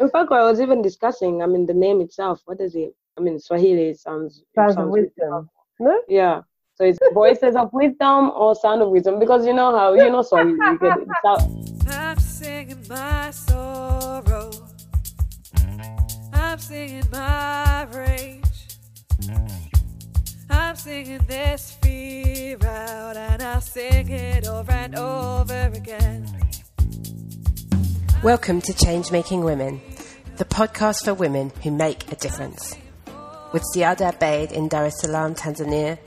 In fact, I was even discussing. I mean, the name itself. What is it? I mean, Swahili sounds sounds, sounds of wisdom. No. Yeah. So it's voices of wisdom or sound of wisdom because you know how you know Swahili. You get it. I'm singing my sorrow. I'm singing my rage. I'm singing this fear out, and I'll sing it over and over again. Welcome to Change Making Women, the podcast for women who make a difference. With Ziada Abeid in Dar es Salaam, Tanzania,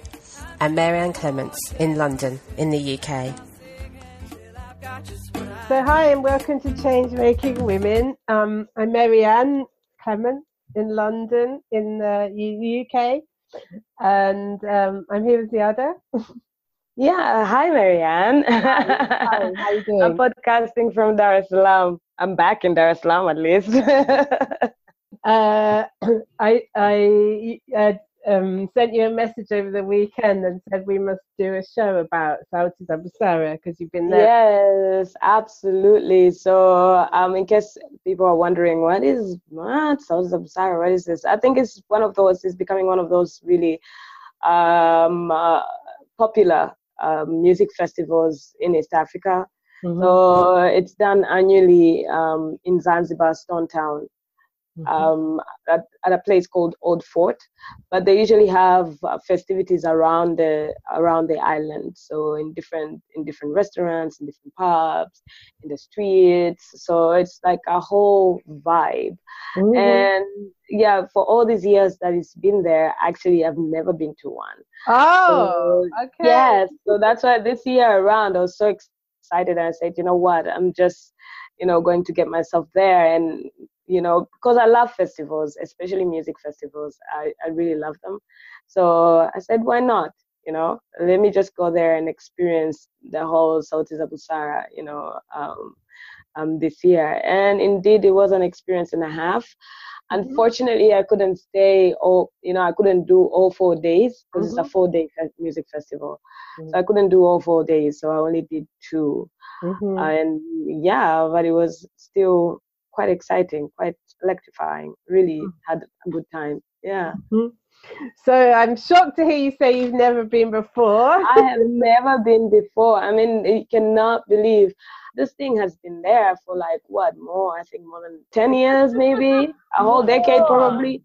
and Marianne Clements in London, in the UK. So, hi, and welcome to Change Making Women. Um, I'm Marianne Clements in London, in the UK, and um, I'm here with Ziada. Yeah, hi Marianne. Hi, how you doing? I'm podcasting from Dar es Salaam. I'm back in Dar es Salaam at least. uh, I I uh, um, sent you a message over the weekend and said we must do a show about Sauti za Busara because you've been there. Yes, absolutely. So, um, in case people are wondering, what is what Sauti za Busara? What is this? I think it's one of those. It's becoming one of those really um, uh, popular um, music festivals in East Africa. Mm-hmm. So it's done annually um, in Zanzibar, Stone Town mm-hmm. um, at, at, a place called Old Fort. But they usually have uh, festivities around the around the island, so in different in different restaurants, in different pubs, in the streets. So it's like a whole vibe. Mm-hmm. And yeah, for all these years that it's been there, actually I've never been to one. Oh, so, okay. Yes, so that's why this year around I was so excited and I said, you know what, I'm just you know going to get myself there and you know, because I love festivals, especially music festivals. I, I really love them. So I said, why not? You know, let me just go there and experience the whole Sauti za Busara, you know, um, um, this year. And indeed, it was an experience and a half. Mm-hmm. Unfortunately, I couldn't stay all, you know, I couldn't do all four days because mm-hmm. it's a four day music festival. Mm-hmm. So I couldn't do all four days. So I only did 2 mm-hmm. and yeah, but it was still quite exciting, quite electrifying. Really mm. had a good time. Yeah. Mm-hmm. So I'm shocked to hear you say you've never been before. I have never been before. I mean, you cannot believe this thing has been there for like what more? I think more than ten years, maybe a whole decade, probably.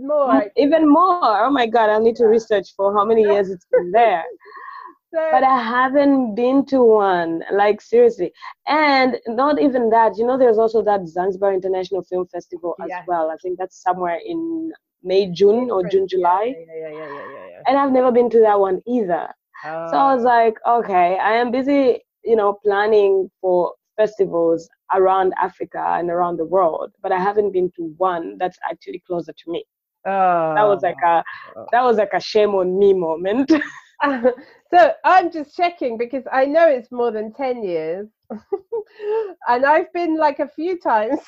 More, even more. Oh my God! I need to research for how many years it's been there but I haven't been to one. Like seriously, and not even that. You know, there's also that Zanzibar International Film Festival as yeah. well. I think that's somewhere in May, June, or June, July. Yeah, yeah, yeah, yeah, yeah, yeah. And I've never been to that one either. Oh. So I was oh. like, okay, I am busy, you know, planning for festivals around Africa and around the world, but I haven't been to one that's actually closer to me. Oh. That was like a oh. that was like a shame on me moment. so I'm just checking because I know it's more than 10 years. and I've been like a few times,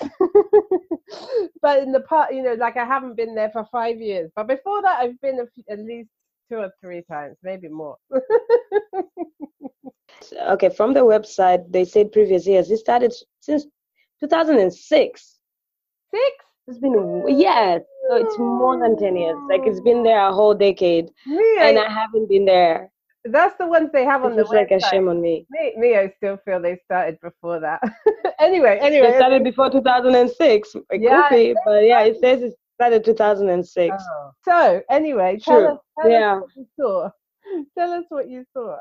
but in the part, you know, like I haven't been there for five years. But before that, I've been at least two or three times, maybe more. okay, from the website, they said previous years. It started since 2006. Six? It's been yes, so it's more than ten years. Like it's been there a whole decade, me, and I, haven't been there. That's the ones they have on the website. like a shame on me. Me, me, I still feel they started before that. anyway, anyway, they started before 2006. It yeah, be, but yeah, it says it started 2006. Oh. So anyway, tell, us, tell yeah. us what you saw. Tell us what you saw.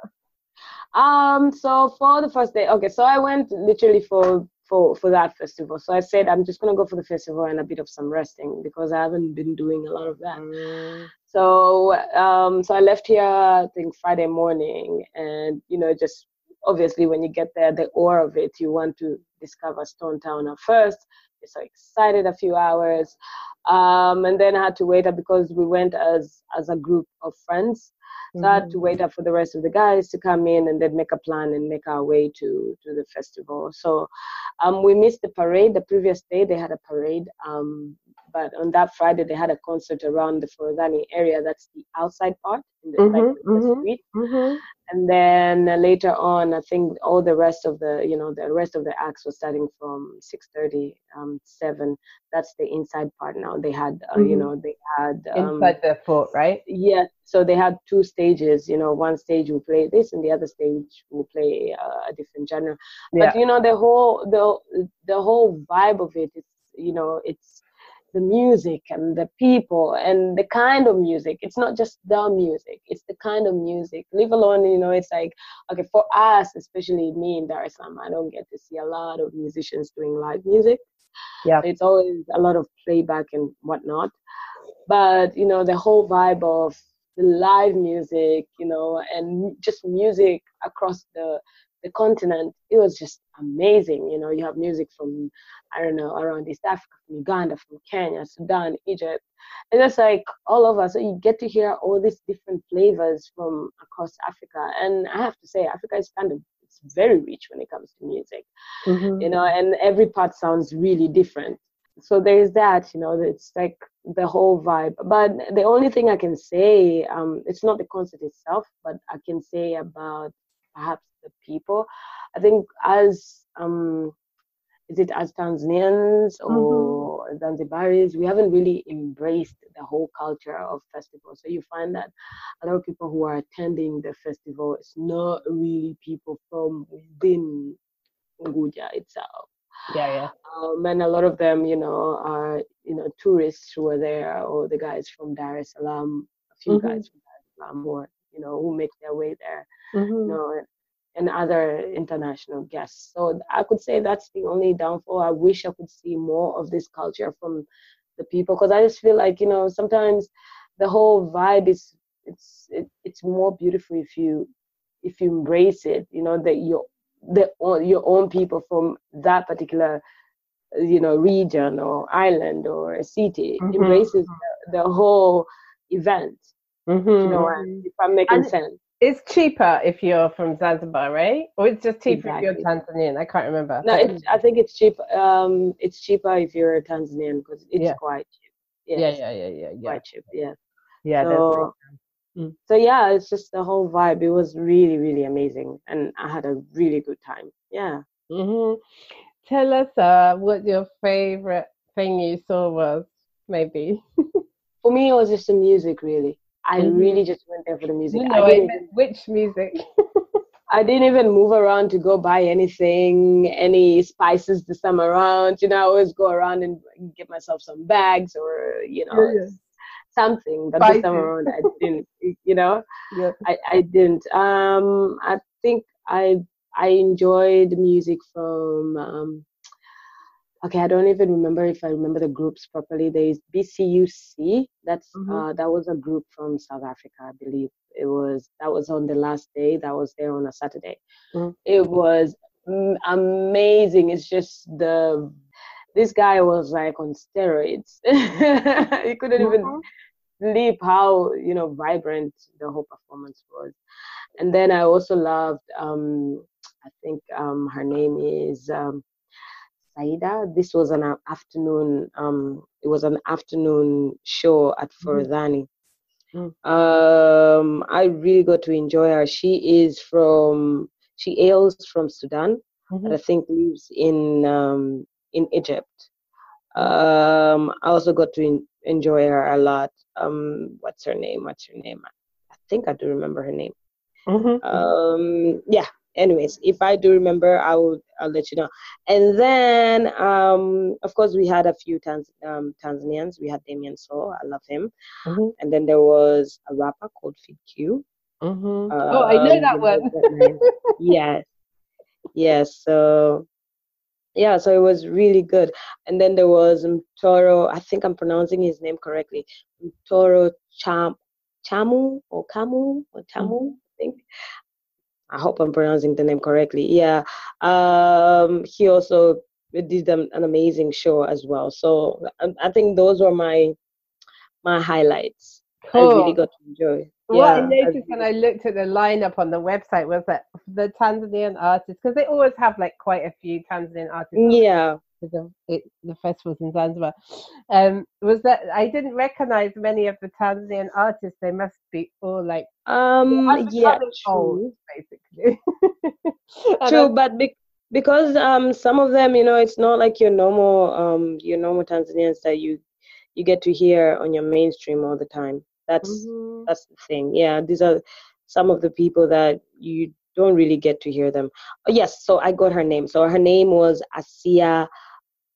Um, so for the first day, okay, so I went literally for for for that festival. So I said I'm just gonna go for the festival and a bit of some resting because I haven't been doing a lot of that. Mm. So um, so I left here I think Friday morning, and you know just obviously when you get there, the awe of it, you want to discover Stone Town at first. So excited a few hours, um, and then I had to wait up because we went as as a group of friends. So I had to wait up for the rest of the guys to come in and then make a plan and make our way to, to the festival. So um, we missed the parade. The previous day they had a parade um, but on that Friday they had a concert around the Forodhani area. That's the outside part, in the, Mhm, like the mhm. street. Mhm. And then uh, later on, I think all the rest of the, you know, the rest of the acts was starting from 6:30, um, seven. That's the inside part. Now they had, uh, you Mhm. know, they had um, Inside the fort, right? yeah. So they had two stages. You know, one stage will play this, and the other stage will play uh, a different genre. Yeah. But you know, the whole the the whole vibe of it is, you know, it's the music and the people and the kind of music. It's not just the music; it's the kind of music. Leave alone, you know, it's like okay for us, especially me in Dar es Salaam, I don't get to see a lot of musicians doing live music. Yeah. It's always a lot of playback and whatnot. But you know, the whole vibe of the live music, you know, and just music across the the continent, it was just amazing. You know, you have music from I don't know around East Africa, from Uganda, from Kenya, Sudan, Egypt. It's just like all over. So you get to hear all these different flavors from across Africa. And I have to say, Africa is kind of it's very rich when it comes to music Mhm. you know and every part sounds really different so there is that you know it's like the whole vibe but the only thing i can say um it's not the concert itself but i can say about perhaps the people i think as um is it as tanzanians or zanzibaris we haven't really embraced the whole culture of festival so you find that a lot of people who are attending the festival it's not really people from within Unguja itself. Yeah, yeah. Um, and a lot of them, you know, are you know tourists who are there, or the guys from Dar es Salaam, a few Mhm. guys from Dar es Salaam, who are, you know, who make their way there, you Mhm. know, and, and other international guests. So I could say that's the only downfall. I wish I could see more of this culture from the people, because I just feel like you know sometimes the whole vibe is it's it, it's more beautiful if you if you embrace it. You know that your the your own people from that particular you know region or island or a city Mhm. embraces the, the whole event Mhm. you know and if i'm making And- sense It's cheaper if you're from Zanzibar, right? Or it's just cheaper if you're Tanzanian. I can't remember. no it's, i think it's cheap um it's cheaper if you're a tanzanian because it's Yeah. quite cheap yes, yeah, yeah, yeah, yeah, yeah. quite cheap yeah Yeah, so, Mm. so yeah it's just the whole vibe it was really really amazing and i had a really good time yeah hmm Tell us uh, what your favorite thing you saw was, maybe. for me it was just the music really i Mhm. really just went there for the music You I know, I didn't meant which music? I didn't even move around to go buy anything, any spices this time around. You know, I always go around and get myself some bags or, you know, Yeah, yeah. something. But this time around, I didn't, you know, yeah. I, I didn't. Um, I think I I enjoyed music from, um, okay, I don't even remember if I remember the groups properly. There is BCUC. That's Mhm. uh, that was a group from South Africa, I believe. It was that was on the last day. That was there on a Saturday. Mhm. It was amazing. It's just the this guy was like on steroids. he couldn't even Mhm. believe how you know vibrant the whole performance was. And then I also loved. Um, I think um, her name is. Um, Saida. This was an afternoon. Um, it was an afternoon show at Mhm. Forodhani. Mm. Um, I really got to enjoy her. She is from. She hails from Sudan, but I Mhm. think lives in um, in Egypt. Um, I also got to en- enjoy her a lot. Um, what's her name? What's her name? I think I do remember her name. Mhm. Um, yeah. Anyways, if I do remember, I will. I'll let you know. And then, um, of course, we had a few Tanz- um, Tanzanians. We had Damian Soul. I love him. Mhm. And then there was a rapper called Fid Q. Mhm. oh, I know Um, that one. yes. Yes. So yeah, so it was really good. And then there was Toro. I think I'm pronouncing his name correctly. Toro Cham Chamu or Kamu or Tamu. I think. I hope I'm pronouncing the name correctly. Yeah. Um, he also did an, an amazing show as well. So I, I think those were my my highlights. I really got to enjoy. What I Yeah, noticed when I looked at the lineup on the website was that the Tanzanian artists, because they always have like quite a few Tanzanian artists. yeah, the it, the festivals in Zanzibar, um, was that I didn't recognize many of the Tanzanian artists. They must be all like um yeah old, basically. true, but be- because um some of them, you know, it's not like your normal um your normal Tanzanians that you you get to hear on your mainstream all the time. That's mm-hmm. that's the thing. Yeah, these are some of the people that you don't really get to hear them. Oh, yes, so I got her name. So her name was Asia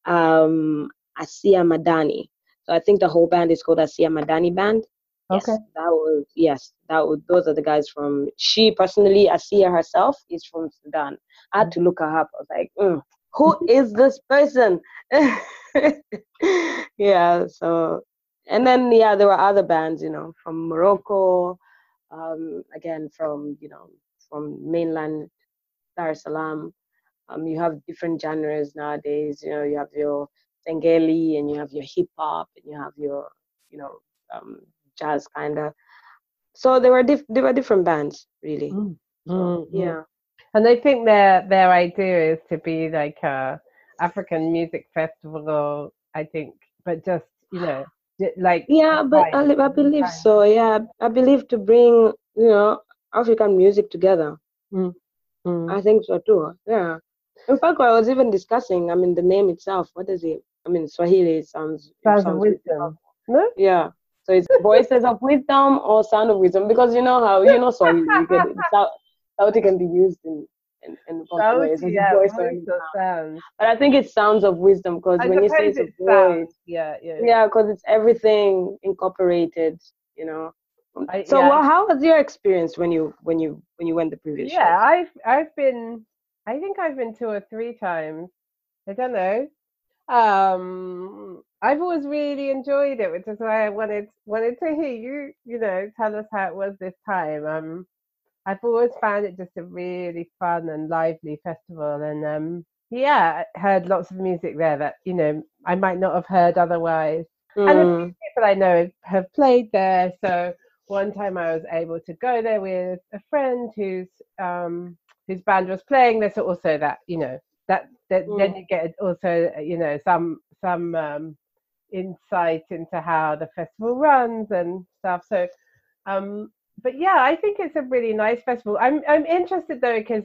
um, Asia Madani. So I think the whole band is called Asia Madani Band. Yes, okay. that was yes, that was those are the guys from. She personally, Asia herself, is from Sudan. I had to look her up. I was like, mm, who is this person? yeah. So, and then yeah, there were other bands, you know, from Morocco, um, again from you know from mainland Dar es Salaam. Um, you have different genres nowadays. You know, you have your Singeli and you have your hip hop and you have your, you know, um, jazz kind of. So there were diff- there were different bands really. Mm. Mm-hmm. Yeah. And I think their their idea is to be like a African music festival. I think, but just you know, like yeah, but I, I believe so. Yeah, I believe to bring you know African music together. Mm. Mm. I think so too. Yeah. In fact, I was even discussing. I mean, the name itself. What is it? I mean, Swahili sounds. Sounds, sounds wisdom. No. Yeah. So it's voices of wisdom or sound of wisdom because you know how you know Swahili. You can, how it can be used in in, in both ways. Yeah, voice voice sounds. But I think it's sounds of wisdom because when you say it's a voice, yeah, yeah, yeah, because it's everything incorporated. You know. I, so yeah. well, how was your experience when you when you when you went the previous yeah i've i've been i think i've been two or three times i don't know um i've always really enjoyed it which is why i wanted wanted to hear you you know tell us how it was this time um i've always found it just a really fun and lively festival and um yeah I heard lots of music there that you know i might not have heard otherwise mm. and a few mm. people i know have played there so one time I was able to go there with a friend who's um, whose band was playing. There's also that you know that, that mm. then you get also you know some some um, insight into how the festival runs and stuff. So, um, but yeah, I think it's a really nice festival. I'm I'm interested though because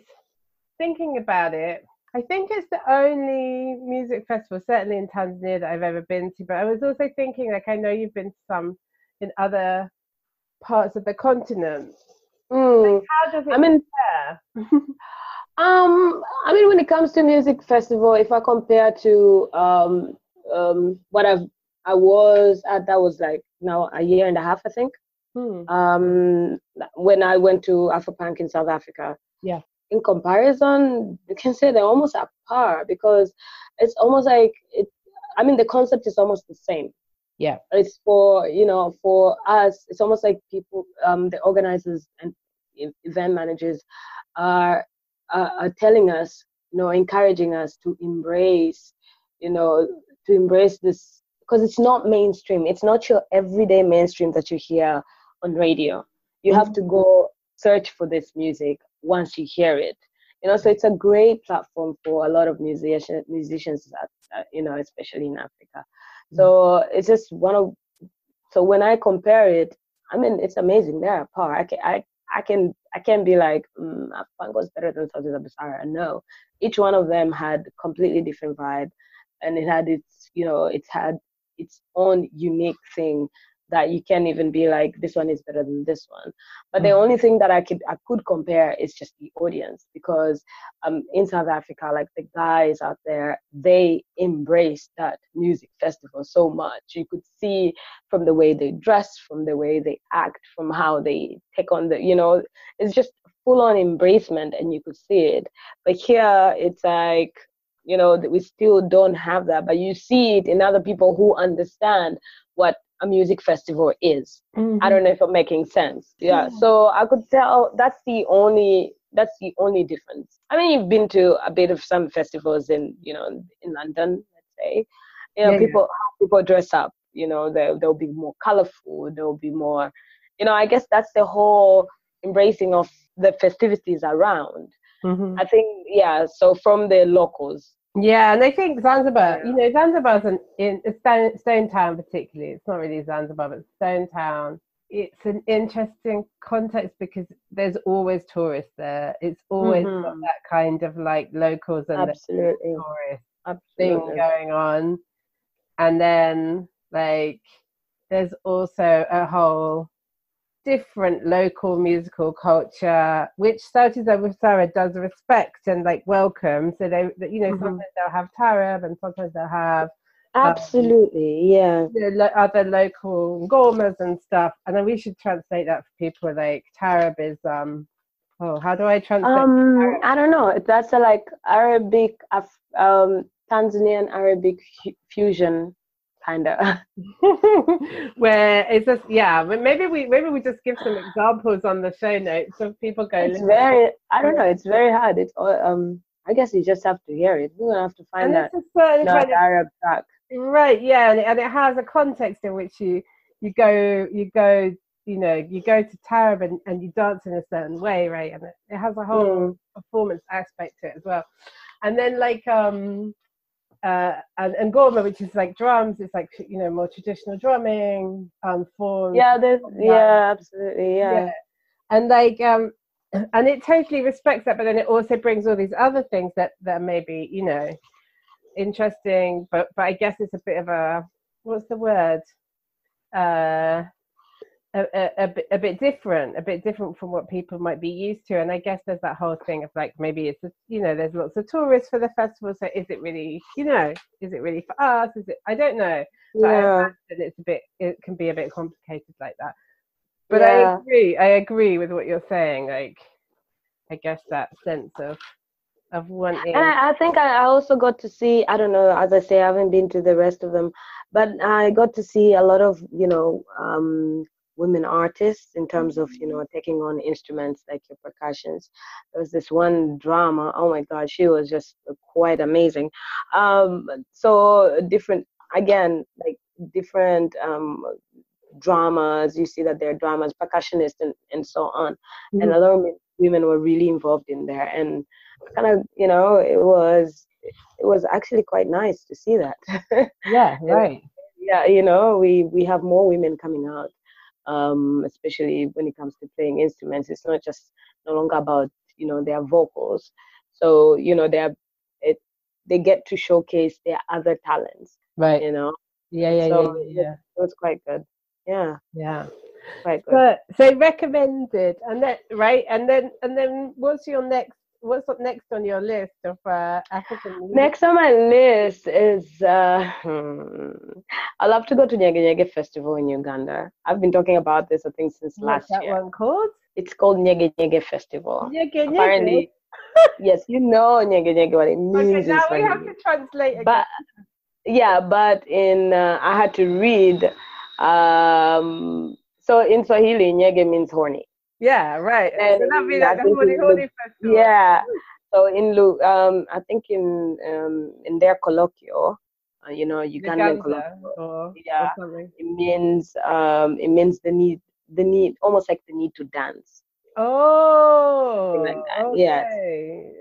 thinking about it, I think it's the only music festival, certainly in Tanzania, that I've ever been to. But I was also thinking, like, I know you've been to some in other parts of the continent. Mm. Like, how does it I mean, um, I mean, when it comes to music festival, if I compare to um, um, what I've I was at, that was like now a year and a half, I think. Hmm. Um, when I went to Afropunk in South Africa. Yeah. In comparison, you can say they're almost at par because it's almost like it. I mean, the concept is almost the same yeah. It's for you know for us it's almost like people um the organizers and event managers are uh, are telling us you know encouraging us to embrace you know to embrace this because it's not mainstream. It's not your everyday mainstream that you hear on radio. You mm-hmm. have to go search for this music once you hear it. You know so it's a great platform for a lot of musician, musicians uh, you know especially in africa so it's just one of so when I compare it, I mean it's amazing. They're a par. I can I I can I can be like mm, was better than Sauti za Busara. No, each one of them had completely different vibe, and it had its you know it had its own unique thing that you can't even be like this one is better than this one. But the only thing that i could i could compare is just the audience because um in south africa like the guys out there they embrace that music festival so much. You could see from the way they dress from the way they act from how they take on the you know it's just full on embracement and you could see it. But here it's like you know we still don't have that but you see it in other people who understand what a music festival is. Mm-hmm. I don't know if I'm making sense. Yeah. So I could tell that's the only that's the only difference. I mean, you've been to a bit of some festivals in you know in London, let's say. You know, yeah, people yeah. people dress up. You know, there there'll be more colorful. There'll be more. You know, I guess that's the whole embracing of the festivities around. Mm-hmm. I think yeah. So from the locals, Yeah, and I think Zanzibar, you know, Zanzibar's an, in Stone, Stone Town particularly. It's not really Zanzibar, but Stone Town. It's an interesting context because there's always tourists there. It's always Mhm. got that kind of like locals and the Absolutely. tourists thing going on. And then like there's also a whole different local musical culture which Sauti za Busara does respect and like welcome. So they you know, Mhm. sometimes they'll have Tarab and sometimes they'll have Absolutely. Yeah. you know, lo- other local gourmets and stuff. And then we should translate that for people like Tarab is um oh how do I translate Um, I don't know. That's a like Arabic, Af- um, Tanzanian Arabic fu- fusion, kind of. where it's just yeah but maybe we maybe we just give some examples on the show notes so people go It's very. I don't know. It's very hard. It's all. Um. I guess you just have to hear it. We're gonna have to find and that it's a not kind Arab track. right yeah and it, and it has a context in which you you go you go you know you go to Tarab and, and you dance in a certain way right and it, it has a whole Mm. performance aspect to it as well and then like um uh and, and Ngoma which is like drums it's like you know more traditional drumming um forms Yeah. There's. Yeah. Yeah. Absolutely. Yeah. and like um and it totally respects that but then it also brings all these other things that that may be you know interesting but but i guess it's a bit of a what's the word uh a, a, a, bit, a bit different a bit different from what people might be used to and i guess there's that whole thing of like maybe it's just, you know there's lots of tourists for the festival so is it really you know is it really for us is it i don't know but I Yeah. imagine it's a bit it can be a bit complicated like that but Yeah. I agree. I agree with what you're saying. Like, I guess that sense of of wanting. And I, I think I I also got to see, I don't know, as I say, I haven't been to the rest of them, but I got to see a lot of, you know, um, women artists in terms of, you know, taking on instruments like your percussions. There was this one drama, oh my God, she was just quite amazing. Um, so different, again, like different um, dramas, you see that there are dramas, percussionists, and, and so on. And Mhm. a lot of women- women were really involved in there. And kind of, you know, it was it was actually quite nice to see that. yeah, right. yeah, you know, we we have more women coming out, um, especially when it comes to playing instruments. It's not just no longer about you know their vocals. So you know they're it they get to showcase their other talents. Right. You know, Yeah, yeah, so yeah, yeah, it was quite good. Yeah, yeah. quite good. But so recommended, and then right, and then and then what's your next? What's up next on your list of uh, African? music? Next on my list is uh, hmm, I love to go to Nyege Nyege Festival in Uganda. I've been talking about this I think since What's last that year. That one called? It's called Nyege Nyege Festival. Nyege, nyege. Apparently, yes, you know Nyege Nyege what it means. Okay, now we have to translate. Again. But yeah, but in uh, I had to read. Um, so in Swahili, Nyege means horny. Yeah, right. and so that'd be I like the think Holy Holy Festival. Yeah. So in Lu, um, I think in um, in their colloquial, uh, you know, Ugandan Uganda colloquial, or, Yeah. or it means um, it means the need, the need, almost like the need to dance. Oh, like that, okay. yes.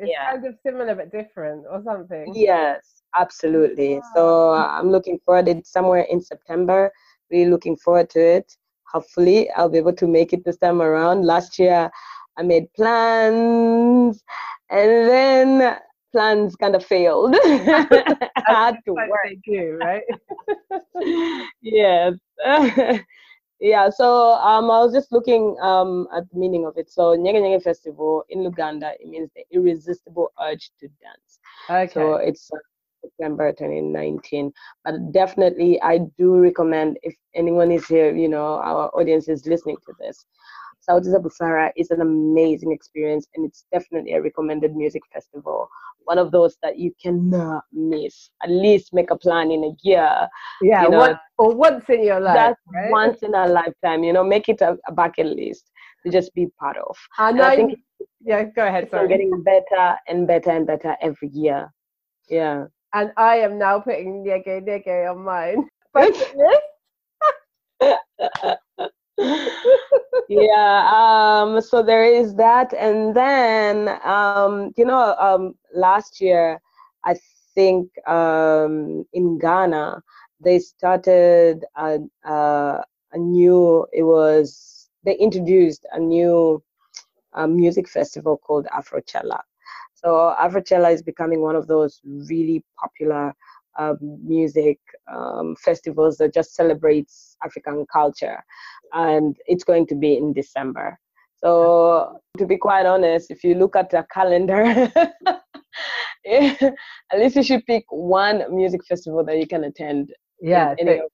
It's Yeah. kind of similar but different or something. Yes, absolutely. So uh, I'm looking forward. It's somewhere in September. Really looking forward to it. Hopefully, I'll be able to make it this time around. Last year, I made plans, and then plans kind of failed. I had to work. they do, right? yes. yeah, so um, I was just looking um, at the meaning of it. So, Nyege Nyege Festival in Luganda, it means the irresistible urge to dance. okay. So, it's uh, September 2019. But definitely, I do recommend if anyone is here, you know, our audience is listening to this. Sauti za Busara is an amazing experience, and it's definitely a recommended music festival. One of those that you cannot miss. At least make a plan in a year yeah, you know, one, or once in your life, that's right? once in a lifetime you know make it a, a bucket list to just be part of I and know. i think yeah, go ahead. it's Sorry. getting better and better and better every year yeah and I am now putting Nyege Nyege on mine. Yeah um so there is that and then um you know um last year i think um, in Ghana they started a, a, a new. It was they introduced a new uh, music festival called Afrochella. So Afrochella is becoming one of those really popular um, music um, festivals that just celebrates African culture, and it's going to be in December. So to be quite honest, if you look at the calendar, at least you should pick one music festival that you can attend. Yeah, any, of,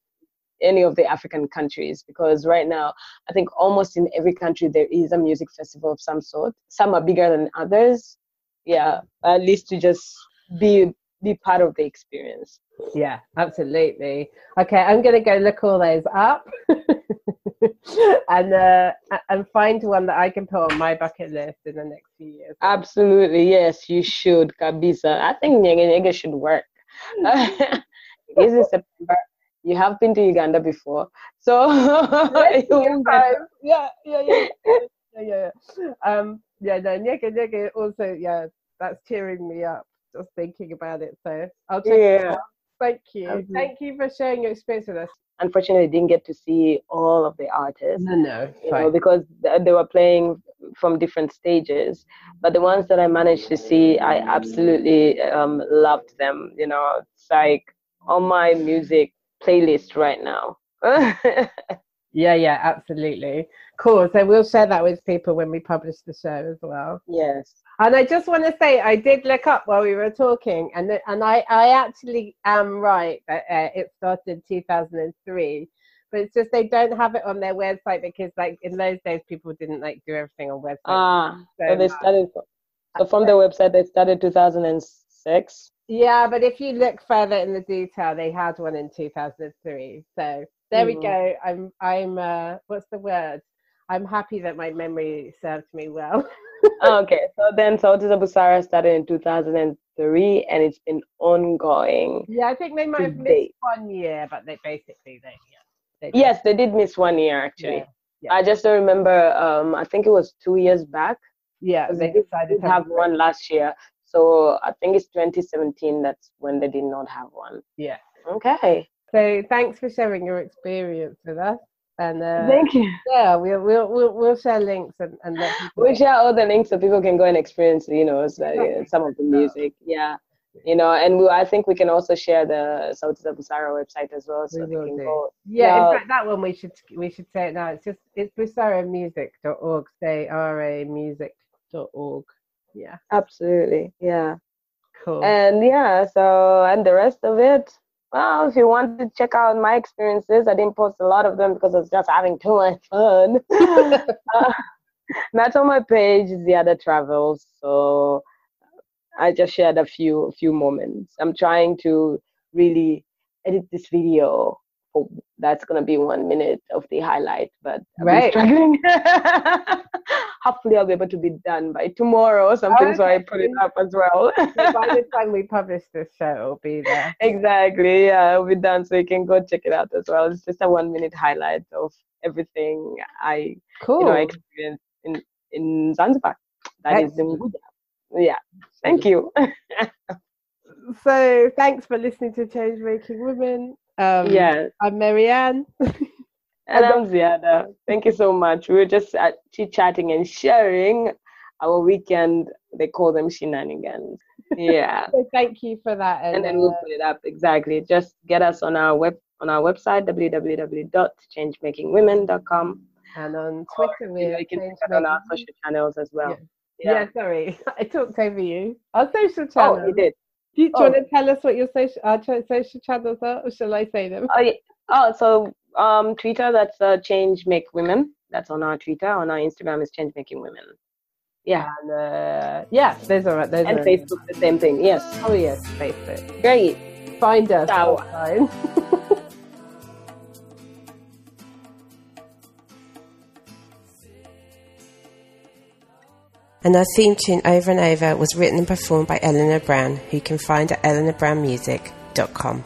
any of the African countries, because right now I think almost in every country there is a music festival of some sort. Some are bigger than others. Yeah, at least to just be be part of the experience. Yeah, absolutely. Okay, I'm going to go look all those up and uh, and find one that I can put on my bucket list in the next few years. Absolutely, yes, you should, Kabisa. I think Nyege Nyege should work. it is in September. You have been to Uganda before, so yeah, yeah, yeah, yeah, yeah, yeah. Um, yeah, no, Nyege Nyege also, yeah, that's cheering me up just thinking about it. So I'll check yeah. Thank you. Mm-hmm. Thank you for sharing your experience with us. Unfortunately, I didn't get to see all of the artists. No, no, you know, because they were playing from different stages. But the ones that I managed to see, I absolutely um, loved them. You know, it's like on my music playlist right now. yeah, yeah, absolutely. Cool. So we'll share that with people when we publish the show as well. Yes. And I just want to say, I did look up while we were talking, and and I, I actually am right that uh, it started 2003, but it's just they don't have it on their website because, like in those days, people didn't like do everything on website. Ah, so, so they started. So from their website, they started 2006. Yeah, but if you look further in the detail, they had one in 2003. So there mm. we go. I'm I'm uh, what's the word? I'm happy that my memory served me well. okay, so then Sauti za Busara started in 2003 and it's been ongoing. Yeah, I think they might have missed one year, but they basically they yeah. They yes, they did miss one year actually. Yeah, yeah. I just don't remember. Um, I think it was two years back. Yeah, they decided to have one last year. So I think it's 2017. That's when they did not have one. Yeah. Okay. So thanks for sharing your experience with us. And uh, thank you. Yeah, we'll we'll we'll, we'll share links and, and. We'll share all the links so people can go and experience, you know, some of the music. Yeah, you know, and we, I think we can also share the Sauti za Busara website as well, so we they can do. go. Yeah, yeah, in fact, that one we should we should say it now. It's just it's busaramusic.org. Say ra music.org. Yeah. Absolutely. Yeah. Cool. And yeah, so and the rest of it well, if you want to check out my experiences, I didn't post a lot of them because I was just having too much fun. uh, that's on my page, is the other travels. So I just shared a few a few moments. I'm trying to really edit this video for that's gonna be one minute of the highlight, but I'm right. struggling. hopefully I'll be able to be done by tomorrow or something. Okay. So I put it up as well. by the time we publish this show, it'll be there. Exactly. Yeah, it'll be done. So you can go check it out as well. It's just a one minute highlight of everything I cool. you know experienced in in Zanzibar. That Excellent. is in Yeah. Thank you. so thanks for listening to Change Making Women. Um, yeah. I'm Marianne. And I'm Ziada. Thank you so much. We were just uh, chit chatting and sharing our weekend. They call them shenanigans. Yeah. so thank you for that. And, and then we'll put it up exactly. Just get us on our web on our website www.changemakingwomen.com. And on Twitter, we you, can check on our social channels as well. Yeah. yeah. yeah sorry, I talked over you. Our social channels. Oh, you did. Do you, do you oh. want to tell us what your social, our social channels are, or shall I say them? Oh, yeah. oh so um, Twitter, that's uh, Change Make Women. That's on our Twitter. On our Instagram is Change Making Women. Yeah. And uh, yeah, those are those And are, Facebook, the same thing. Yes. Oh yes, Facebook. Great. Find us. And our theme tune Over and Over was written and performed by Eleanor Brown, who you can find at eleanorbrownmusic.com.